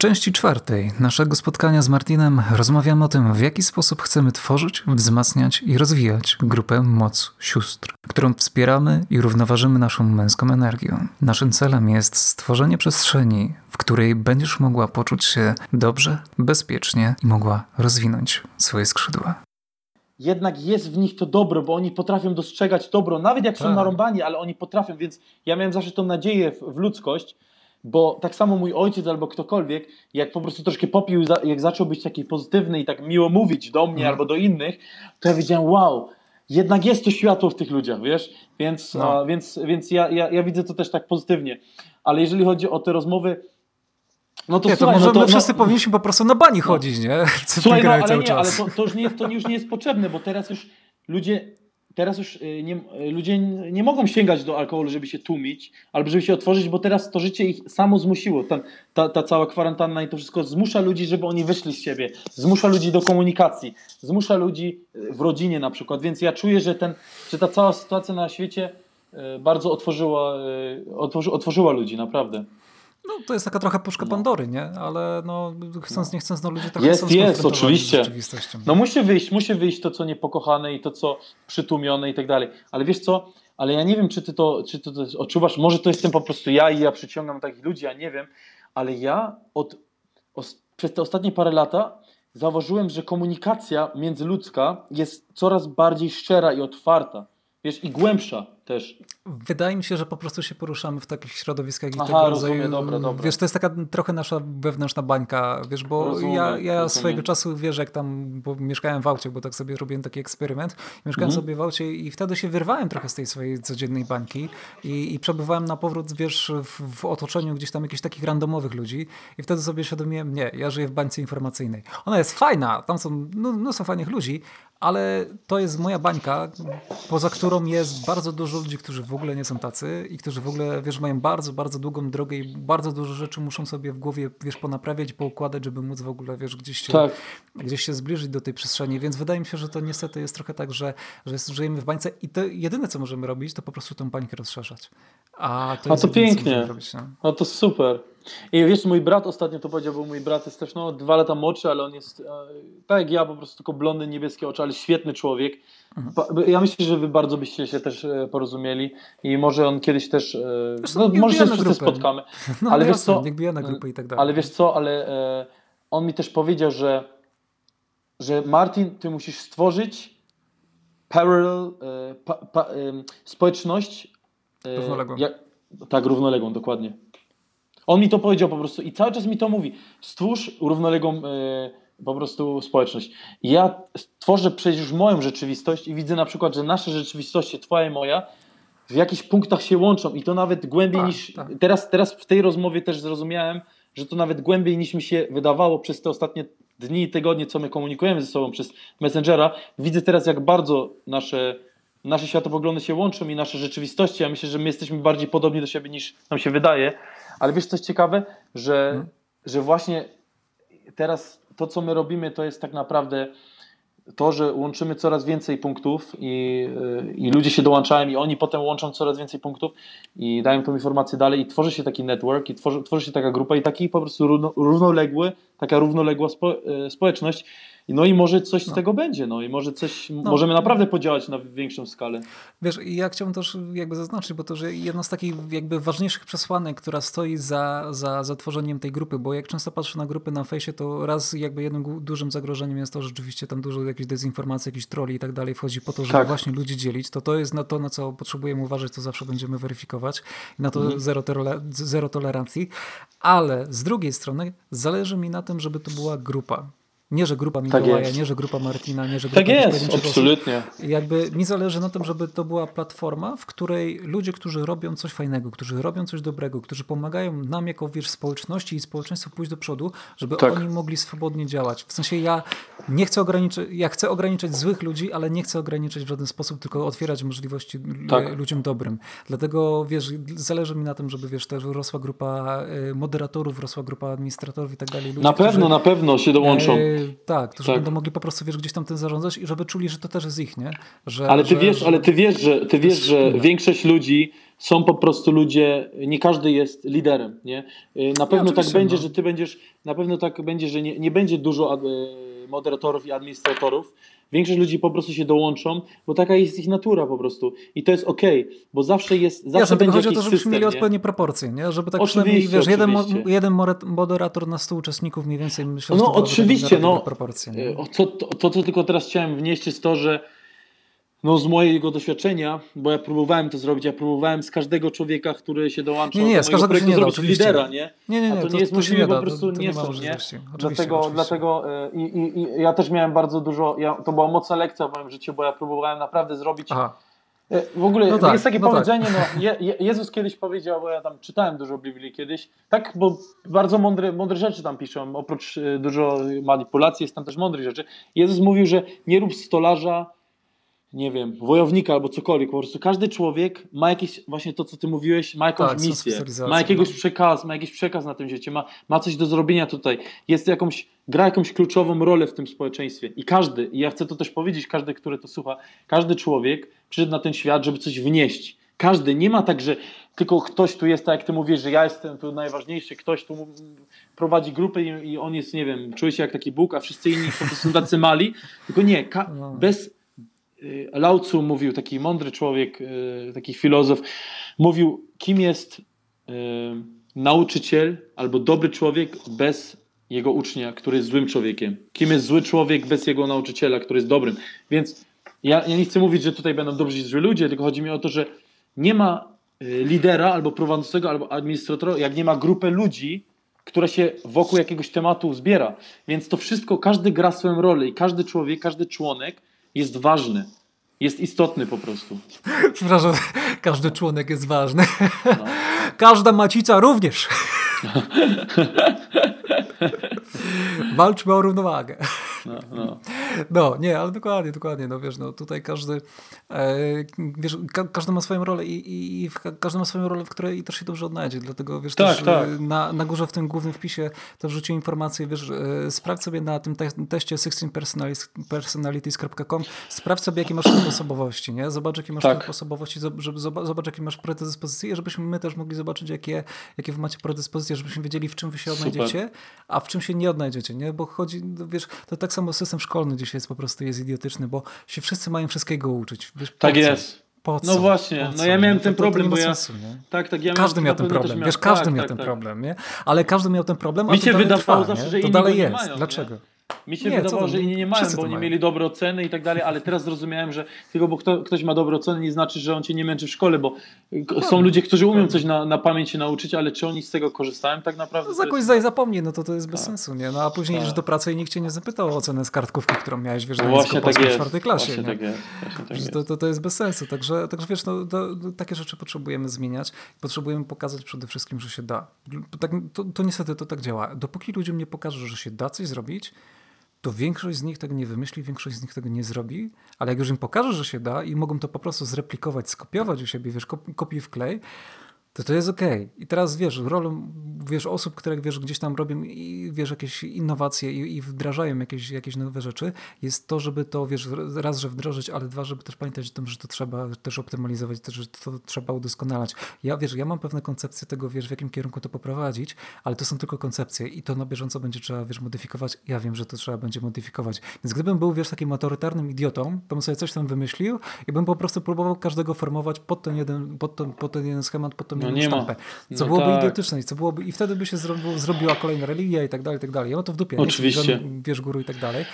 części czwartej naszego spotkania z Martinem rozmawiamy o tym, w jaki sposób chcemy tworzyć, wzmacniać i rozwijać grupę Moc Sióstr, którą wspieramy i równoważymy naszą męską energią. Naszym celem jest stworzenie przestrzeni, w której będziesz mogła poczuć się dobrze, bezpiecznie i mogła rozwinąć swoje skrzydła jednak jest w nich to dobro, bo oni potrafią dostrzegać dobro, nawet jak tak. są narąbani, ale oni potrafią, więc ja miałem zawsze tą nadzieję w, w ludzkość, bo tak samo mój ojciec albo ktokolwiek, jak po prostu troszkę popił, jak zaczął być taki pozytywny i tak miło mówić do mnie mhm. albo do innych, to ja wiedziałem, wow, jednak jest to światło w tych ludziach, wiesz? Więc, no. a, więc, więc ja, ja, ja widzę to też tak pozytywnie. Ale jeżeli chodzi o te rozmowy, no to, nie, słuchaj, to może no to, my wszyscy no, powinniśmy po prostu na bani no, chodzić, nie? Co słuchaj, no, ale nie, czas. ale to, to, już nie, to już nie jest potrzebne, bo teraz już ludzie teraz już y, nie, y, ludzie nie mogą sięgać do alkoholu, żeby się tłumić, albo żeby się otworzyć, bo teraz to życie ich samo zmusiło. Ta, ta, ta cała kwarantanna i to wszystko zmusza ludzi, żeby oni wyszli z siebie, zmusza ludzi do komunikacji, zmusza ludzi y, w rodzinie na przykład. Więc ja czuję, że, ten, że ta cała sytuacja na świecie bardzo otworzyła, otworzy, otworzyła ludzi, naprawdę. No, to jest taka trochę puszka no. Pandory, nie? Ale no, chcąc, nie chcąc, no ludzie tak Jest, jest, oczywiście. No musi wyjść, musi wyjść to, co niepokochane i to, co przytłumione i tak dalej. Ale wiesz co? Ale ja nie wiem, czy ty to, czy ty to odczuwasz. Może to jestem po prostu ja i ja przyciągam takich ludzi, ja nie wiem. Ale ja od, przez te ostatnie parę lata zauważyłem, że komunikacja międzyludzka jest coraz bardziej szczera i otwarta. Wiesz, i głębsza też. Wydaje mi się, że po prostu się poruszamy w takich środowiskach i Aha, tego rodzaju. Rozumiem, dobra, dobra. Wiesz, to jest taka trochę nasza wewnętrzna bańka, wiesz, bo rozumiem, ja, ja swojego czasu, wiesz, jak tam, bo mieszkałem w aucie, bo tak sobie robiłem taki eksperyment, mieszkałem mhm. sobie w aucie i wtedy się wyrwałem trochę z tej swojej codziennej bańki i, i przebywałem na powrót, wiesz, w, w otoczeniu gdzieś tam jakichś takich randomowych ludzi i wtedy sobie świadomiłem, nie, ja żyję w bańce informacyjnej. Ona jest fajna, tam są no, mnóstwo fajnych ludzi, ale to jest moja bańka, poza którą jest bardzo dużo ludzi, którzy w ogóle nie są tacy i którzy w ogóle, wiesz, mają bardzo, bardzo długą drogę i bardzo dużo rzeczy muszą sobie w głowie, wiesz, ponaprawiać, poukładać, żeby móc w ogóle, wiesz, gdzieś się, tak. gdzieś się zbliżyć do tej przestrzeni, więc wydaje mi się, że to niestety jest trochę tak, że, że żyjemy w bańce i to jedyne, co możemy robić, to po prostu tą bańkę rozszerzać. A to, A to pięknie. Robić, no. A to super. I wiesz, mój brat ostatnio to powiedział, bo mój brat jest też no, dwa lata młodszy, ale on jest e, tak jak ja, po prostu tylko blondy, niebieskie oczy, ale świetny człowiek. Mhm. Ja myślę, że wy bardzo byście się też e, porozumieli i może on kiedyś też, e, no, może się wszyscy spotkamy. No, ale wiesz co, na grupę i tak dalej. Ale wiesz co, ale e, on mi też powiedział, że, że Martin, ty musisz stworzyć parallel, e, pa, pa, e, społeczność. równoległą. tak, równoległą, dokładnie. On mi to powiedział po prostu i cały czas mi to mówi. Stwórz równoległą e, po prostu społeczność. ja tworzę przecież już moją rzeczywistość i widzę na przykład, że nasze rzeczywistości, twoja i moja, w jakichś punktach się łączą i to nawet głębiej tak, niż. Tak. Teraz, teraz w tej rozmowie też zrozumiałem, że to nawet głębiej niż mi się wydawało przez te ostatnie dni i tygodnie, co my komunikujemy ze sobą przez Messengera. Widzę teraz, jak bardzo nasze, nasze światopoglądy się łączą i nasze rzeczywistości. Ja myślę, że my jesteśmy bardziej podobni do siebie niż nam się wydaje. Ale wiesz, coś ciekawe, że, hmm. że właśnie teraz to, co my robimy, to jest tak naprawdę to, że łączymy coraz więcej punktów i, i ludzie się dołączają i oni potem łączą coraz więcej punktów i dają tą informację dalej i tworzy się taki network i tworzy, tworzy się taka grupa i taki po prostu równo, równoległy, taka równoległa spo, e, społeczność no i może coś no. z tego będzie, no i może coś, no. możemy naprawdę podziałać na większą skalę. Wiesz, ja chciałbym też jakby zaznaczyć, bo to, że jedno z takich jakby ważniejszych przesłanek, która stoi za, za, za tworzeniem tej grupy, bo jak często patrzę na grupy na fejsie, to raz jakby jednym dużym zagrożeniem jest to, że rzeczywiście tam dużo jakichś dezinformacji, jakichś troli i tak dalej wchodzi po to, żeby tak. właśnie ludzi dzielić, to to jest na to, na co potrzebujemy uważać, to zawsze będziemy weryfikować i na to mhm. zero, zero tolerancji, ale z drugiej strony zależy mi na tym, żeby to była grupa, nie, że grupa tak Mikołaja, tak nie, że grupa Martina, nie, że grupa... Tak jest, absolutnie. Jakby mi zależy na tym, żeby to była platforma, w której ludzie, którzy robią coś fajnego, którzy robią coś dobrego, którzy pomagają nam jako wiesz, społeczności i społeczeństwu pójść do przodu, żeby tak. oni mogli swobodnie działać. W sensie ja nie chcę ograniczyć, ja chcę ograniczać złych ludzi, ale nie chcę ograniczać w żaden sposób, tylko otwierać możliwości tak. ludziom dobrym. Dlatego wiesz, zależy mi na tym, żeby wiesz, też rosła grupa y, moderatorów, rosła grupa administratorów i tak dalej. na pewno, którzy, na pewno się dołączą. E, tak, którzy tak. będą mogli po prostu wiesz, gdzieś tam tym zarządzać i żeby czuli, że to też jest ich, nie? Że, ale ty że, wiesz, że... ale ty wiesz, że ty wiesz, że większość ludzi są po prostu ludzie, nie każdy jest liderem, nie? Y, na pewno tak będzie, no. że ty będziesz, na pewno tak będzie, że nie, nie będzie dużo y, moderatorów i administratorów, Większość ludzi po prostu się dołączą, bo taka jest ich natura po prostu. I to jest ok, bo zawsze jest, zawsze Jasne, będzie chodzi o to, żebyśmy system, mieli odpowiednie proporcje, nie? Żeby tak oczywiście, przynajmniej, wiesz, jeden, jeden moderator na 100 uczestników mniej więcej myślę, No oczywiście, no. Proporcje, nie? To, to, to, co tylko teraz chciałem wnieść jest to, że no z mojego doświadczenia, bo ja próbowałem to zrobić, ja próbowałem z każdego człowieka, który się dołączał nie, nie, do z każdego się nie zrobić lidera, nie? Nie, nie, nie. A to, to nie jest możliwe, po prostu nie, nie są, nie? Dlatego, oczywiście. dlatego y, i, i, i, ja też miałem bardzo dużo, ja, to była mocna lekcja w moim życiu, bo ja próbowałem naprawdę zrobić Aha. Y, w ogóle no tak, jest takie no tak. powiedzenie, tak. no, Je, Jezus kiedyś powiedział, bo ja tam czytałem dużo Biblii kiedyś, tak, bo bardzo mądre, mądre rzeczy tam piszą, oprócz y, dużo manipulacji jest tam też mądrych rzeczy. Jezus mówił, że nie rób stolarza nie wiem, wojownika albo cokolwiek. Po prostu każdy człowiek ma jakieś, właśnie to, co ty mówiłeś, ma jakąś tak, misję, ma jakiegoś no. przekaz, ma jakiś przekaz na tym świecie, ma, ma coś do zrobienia tutaj. Jest jakąś, gra jakąś kluczową rolę w tym społeczeństwie. I każdy, i ja chcę to też powiedzieć, każdy, który to słucha, każdy człowiek przyszedł na ten świat, żeby coś wnieść. Każdy, nie ma tak, że tylko ktoś tu jest, tak jak ty mówisz, że ja jestem tu najważniejszy, ktoś tu prowadzi grupę i, i on jest, nie wiem, czuje się jak taki Bóg, a wszyscy inni są tacy mali. Tylko nie, no. bez Lao Tzu mówił, taki mądry człowiek, y, taki filozof, mówił, kim jest y, nauczyciel albo dobry człowiek bez jego ucznia, który jest złym człowiekiem. Kim jest zły człowiek bez jego nauczyciela, który jest dobrym. Więc ja, ja nie chcę mówić, że tutaj będą dobrzy i zły ludzie, tylko chodzi mi o to, że nie ma lidera albo prowadzącego, albo administratora, jak nie ma grupy ludzi, która się wokół jakiegoś tematu zbiera. Więc to wszystko, każdy gra swoją rolę i każdy człowiek, każdy członek jest ważny. Jest istotny po prostu. Przepraszam, każdy członek jest ważny. No. Każda macica również. Walczmy o równowagę. No, no. no, nie, ale dokładnie, dokładnie. No wiesz, no tutaj każdy, e, wiesz, ka każdy ma swoją rolę i, i, i każdy ma swoją rolę, w której też się dobrze odnajdzie. Dlatego wiesz, tak, też tak. Na, na górze w tym głównym wpisie to wrzuciłem informację, wiesz, e, sprawdź sobie na tym te teście 16personalities.com, sprawdź sobie, jakie masz typ osobowości, nie? Zobacz, jakie masz tak. typ osobowości, żeby, zobacz, jakie masz predyspozycje, żebyśmy my też mogli zobaczyć, jakie, jakie wy macie predyspozycje, żebyśmy wiedzieli, w czym wy się odnajdziecie, Super. a w czym się nie odnajdziecie, nie? Bo chodzi, no wiesz, to tak samo system szkolny dzisiaj jest po prostu jest idiotyczny, bo się wszyscy mają wszystkiego uczyć. Wiesz, tak jest. Po co? No właśnie, no ja miałem ten problem, bo ja... Sensu, tak, tak, ja każdy miał ten problem, wiesz, każdy tak, miał tak, ten tak. problem, nie? Ale każdy miał ten problem, a Mi się wydawało zawsze, że to dalej jest. Mają, Dlaczego? Nie? Mi się nie, wydawało, że inni nie mają, bo oni mają. mieli dobre oceny i tak dalej, ale teraz zrozumiałem, że tylko bo kto, ktoś ma dobre oceny nie znaczy, że on cię nie męczy w szkole, bo no, są ludzie, którzy umieją coś na, na pamięć się nauczyć, ale czy oni z tego korzystają tak naprawdę? No za kogoś zdaj zapomnij, no to to jest bez tak. sensu, nie? No a później tak. idziesz do pracy i nikt cię nie zapytał o ocenę z kartkówki, którą miałeś, wiesz, no na właśnie tak jest. w czwartej klasie. Właśnie tak jest. Właśnie tak jest. To, to, to jest bez sensu, także, także wiesz, no, to, takie rzeczy potrzebujemy zmieniać. Potrzebujemy pokazać przede wszystkim, że się da. Tak, to, to niestety to tak działa. Dopóki ludziom nie pokażą, że się da coś zrobić, to większość z nich tego nie wymyśli, większość z nich tego nie zrobi, ale jak już im pokażę, że się da i mogą to po prostu zreplikować, skopiować u siebie, wiesz, kopiuj w klej, to to jest okej. Okay. I teraz wiesz, rolą wiesz, osób, które wiesz, gdzieś tam robią i wiesz, jakieś innowacje i, i, wdrażają jakieś, jakieś nowe rzeczy, jest to, żeby to wiesz, raz, że wdrożyć, ale dwa, żeby też pamiętać o tym, że to trzeba też optymalizować, też, że to trzeba udoskonalać. Ja wiesz, ja mam pewne koncepcje tego, wiesz, w jakim kierunku to poprowadzić, ale to są tylko koncepcje i to na bieżąco będzie trzeba, wiesz, modyfikować. Ja wiem, że to trzeba będzie modyfikować. Więc gdybym był, wiesz, takim autorytarnym idiotą, to bym sobie coś tam wymyślił i bym po prostu próbował każdego formować pod ten jeden, pod ten, pod ten jeden schemat, pod no jedną sztampę. Co no byłoby tak. idiotyczne i co byłoby, i wtedy by się zrobiła kolejna religia i tak dalej, i tak dalej. Mam to w dupie. Oczywiście. Nie wiesz, guru i tak dalej.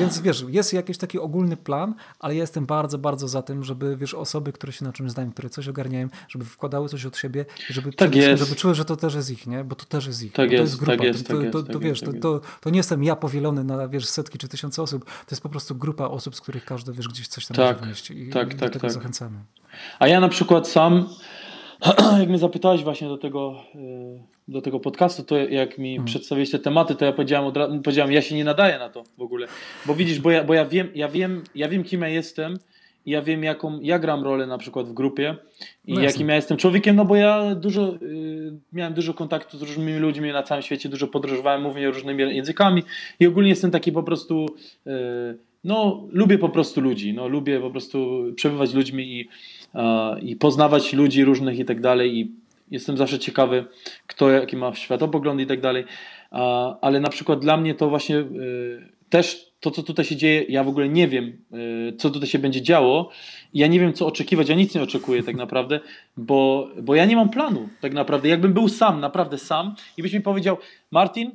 Więc wiesz, jest jakiś taki ogólny plan, ale ja jestem bardzo, bardzo za tym, żeby wiesz, osoby, które się na czymś znają, które coś ogarniają, żeby wkładały coś od siebie, żeby, tak żeby czuły, że to też jest ich, nie? Bo to też jest ich. Tak jest, to jest grupa. Tak jest, to, to, to, wiesz, to, nie jestem ja powielony na wiesz, setki czy tysiące osób. To jest po prostu grupa osób, z których każdy wiesz, gdzieś coś tam tak, może wnieść. I, tak, tak, do tego tak. zachęcamy. A ja na przykład sam jak mnie zapytałeś właśnie do tego, y, do tego podcastu, to jak mi hmm. przedstawiłeś te tematy, to ja powiedziałem, od razu, powiedziałem, ja się nie nadaję na to w ogóle. Bo widzisz, bo ja, bo ja wiem, ja wiem, ja wiem, kim ja jestem ja wiem, jaką ja gram rolę na przykład w grupie i no jakim ja jestem człowiekiem, no bo ja dużo y, miałem dużo kontaktu z różnymi ludźmi na całym świecie, dużo podróżowałem, mówię różnymi językami i ogólnie jestem taki po prostu y, no lubię po prostu ludzi, no lubię po prostu przebywać z ludźmi i, i poznawać ludzi różnych i tak dalej i jestem zawsze ciekawy, kto jaki ma światopogląd i tak dalej, ale na przykład dla mnie to właśnie y, też to, co tutaj się dzieje, ja w ogóle nie wiem, co tutaj się będzie działo. Ja nie wiem, co oczekiwać, ja nic nie oczekuję tak naprawdę, bo, bo ja nie mam planu tak naprawdę. Jakbym był sam, naprawdę sam i byś mi powiedział, Martin, e,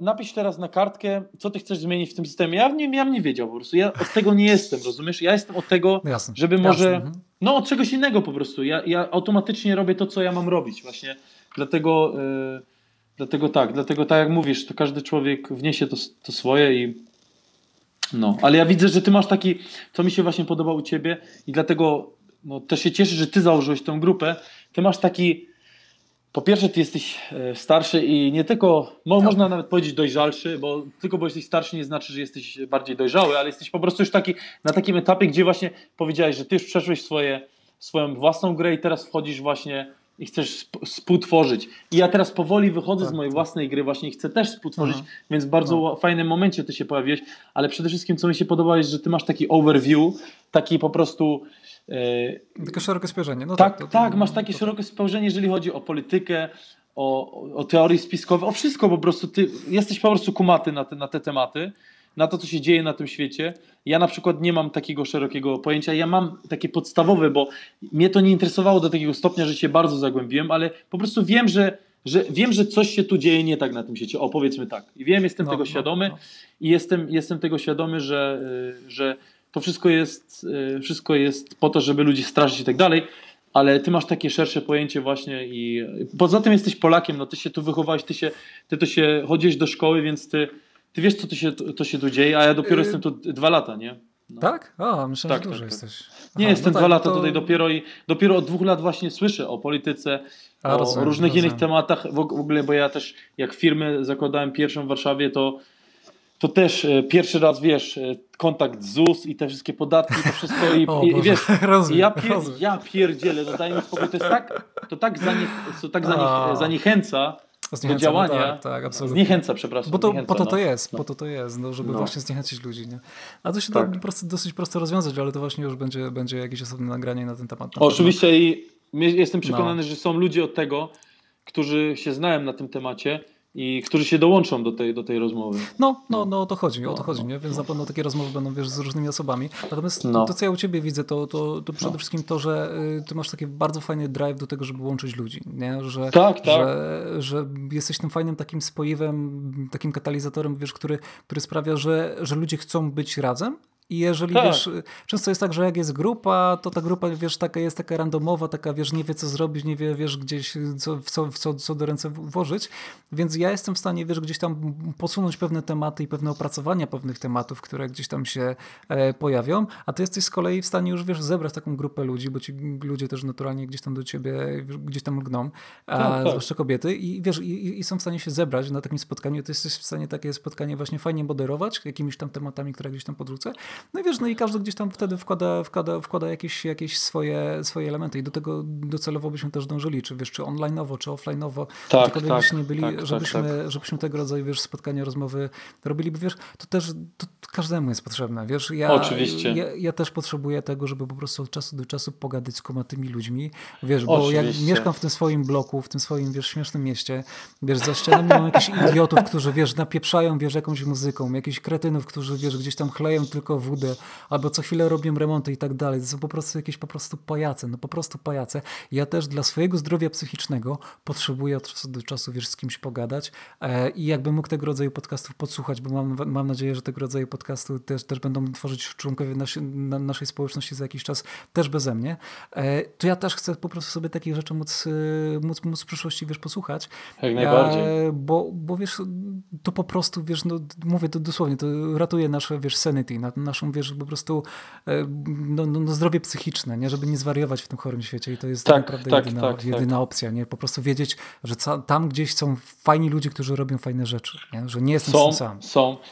napisz teraz na kartkę, co ty chcesz zmienić w tym systemie. Ja nie, ja nie wiedział po prostu. Ja od tego nie jestem, rozumiesz? Ja jestem od tego, jasne, żeby może. Jasne. Mhm. No, od czegoś innego po prostu. Ja, ja automatycznie robię to, co ja mam robić, właśnie. Dlatego. Yy, Dlatego tak, dlatego tak jak mówisz, to każdy człowiek wniesie to, to swoje i no, ale ja widzę, że ty masz taki, co mi się właśnie podoba u ciebie i dlatego no, też się cieszę, że ty założyłeś tę grupę. Ty masz taki, po pierwsze ty jesteś e, starszy i nie tylko, mo, tak. można nawet powiedzieć dojrzalszy, bo tylko bo jesteś starszy nie znaczy, że jesteś bardziej dojrzały, ale jesteś po prostu już taki, na takim etapie, gdzie właśnie powiedziałeś, że ty już przeszłeś swoje, swoją własną grę i teraz wchodzisz właśnie i chcesz współtworzyć. I ja teraz powoli wychodzę tak, z mojej tak. własnej gry, właśnie i chcę też współtworzyć, Aha. więc w bardzo no. fajnym momencie ty się pojawiłeś, ale przede wszystkim co mi się podoba jest, że ty masz taki overview, taki po prostu... Takie szerokie spojrzenie. No tak, tak, to, to, tak, masz takie to, szerokie spojrzenie, jeżeli chodzi o politykę, o, o teorie spiskowe, o wszystko po prostu. Ty jesteś po prostu kumaty na te, na te tematy na to, co się dzieje na tym świecie. Ja na przykład nie mam takiego szerokiego pojęcia. Ja mam takie podstawowe, bo mnie to nie interesowało do takiego stopnia, że się bardzo zagłębiłem, ale po prostu wiem, że, że wiem, że coś się tu dzieje nie tak na tym świecie. O, powiedzmy tak. I wiem, jestem no, tego no, świadomy no. i jestem, jestem tego świadomy, że, y, że to wszystko jest, y, wszystko jest po to, żeby ludzi straszyć i tak dalej ale ty masz takie szersze pojęcie właśnie i poza tym jesteś Polakiem, no ty się tu wychowałeś, ty się, ty to się chodzisz do szkoły, więc ty ty wiesz, co to się, to się tu dzieje, a ja dopiero yy... jestem tu dwa lata, nie? No. Tak? O, myślę, tak, że dużo tak, tak. jesteś. Aha, nie, jestem no dwa tak, lata to... tutaj dopiero i dopiero od dwóch lat właśnie słyszę o polityce, a, o rozumiem, różnych rozumiem. innych tematach w ogóle, bo ja też jak firmę zakładałem pierwszą w Warszawie, to to też e, pierwszy raz, wiesz, e, kontakt z ZUS i te wszystkie podatki, to wszystko i, o, i, i wiesz, rozumiem, ja, pier, ja pierdzielę, no daj mi spokój, to jest tak, to tak, to tak zaniech, zaniechęca, do działania. No tak, tak, absolutnie. Zniechęca, przepraszam. Bo to, zniechęca, po to to no. jest, no. po to to jest, no, żeby no. właśnie zniechęcić ludzi. Nie? A to się tak. da prosto, dosyć prosto rozwiązać, ale to właśnie już będzie, będzie jakieś osobne nagranie na ten temat. Na Oczywiście i jestem przekonany, no. że są ludzie od tego, którzy się znają na tym temacie i którzy się dołączą do tej, do tej rozmowy. No, no, no o to chodzi, o to no, chodzi, no, nie? więc na pewno takie rozmowy będą wiesz, z różnymi osobami. Natomiast no. to, co ja u ciebie widzę, to, to, to przede no. wszystkim to, że y, ty masz taki bardzo fajny drive do tego, żeby łączyć ludzi, nie? Że, tak, tak. Że, że jesteś tym fajnym takim spoiwem, takim katalizatorem, wiesz, który, który sprawia, że, że ludzie chcą być razem, i jeżeli tak. wiesz, często jest tak, że jak jest grupa, to ta grupa, wiesz, taka jest taka randomowa, taka, wiesz, nie wie co zrobić, nie wie, wiesz, gdzieś co, w, co, w co, co do ręce włożyć. Więc ja jestem w stanie, wiesz, gdzieś tam posunąć pewne tematy i pewne opracowania pewnych tematów, które gdzieś tam się e, pojawią, a ty jesteś z kolei w stanie już, wiesz, zebrać taką grupę ludzi, bo ci ludzie też naturalnie gdzieś tam do ciebie, gdzieś tam lgną, a, tak, tak. zwłaszcza kobiety i wiesz, i, i, są w stanie się zebrać na takim spotkaniu, ty jesteś w stanie takie spotkanie właśnie fajnie moderować, jakimiś tam tematami, które gdzieś tam podrzucę no i wiesz, no i każdy gdzieś tam wtedy wkłada, wkłada, wkłada jakieś, jakieś swoje, swoje elementy i do tego docelowo byśmy też dążyli, czy wiesz, czy online'owo, czy offline'owo, tak, tak, byśmy nie byli, tak, tak żebyśmy, tak, żebyśmy tego rodzaju, wiesz, spotkania, rozmowy robili, bo wiesz, to też to każdemu jest potrzebne, wiesz, ja, Oczywiście. Ja, ja też potrzebuję tego, żeby po prostu od czasu do czasu pogadać z komatymi ludźmi, wiesz, bo Oczywiście. jak mieszkam w tym swoim bloku, w tym swoim, wiesz, śmiesznym mieście, wiesz, za ścianami mam jakichś idiotów, którzy, wiesz, napieprzają, wiesz, jakąś muzyką, jakichś kretynów, którzy, wiesz, gdzieś tam chleją tylko albo co chwilę robią remonty i tak dalej. To są po prostu jakieś po prostu pajace, no po prostu pajace. Ja też dla swojego zdrowia psychicznego potrzebuję od czasu do czasu, wiesz, z kimś pogadać e, i jakbym mógł tego rodzaju podcastów podsłuchać, bo mam, mam nadzieję, że tego rodzaju podcasty też, też będą tworzyć członkowie nasi, na, naszej społeczności za jakiś czas też beze mnie, e, to ja też chcę po prostu sobie takich rzeczy móc, e, móc, móc w przyszłości, wiesz, posłuchać. Jak najbardziej. bo, bo wiesz, to po prostu, wiesz, no, mówię to dosłownie, to ratuje nasze, wiesz, sanity, naszą, wiesz, po prostu e, no, no, no, zdrowie psychiczne, nie? żeby nie zwariować w tym chorym świecie i to jest tak, naprawdę tak, jedyna, tak, jedyna tak. opcja, nie? po prostu wiedzieć, że tam gdzieś są fajni ludzie, którzy robią fajne rzeczy, nie? że nie jestem są, sam. Są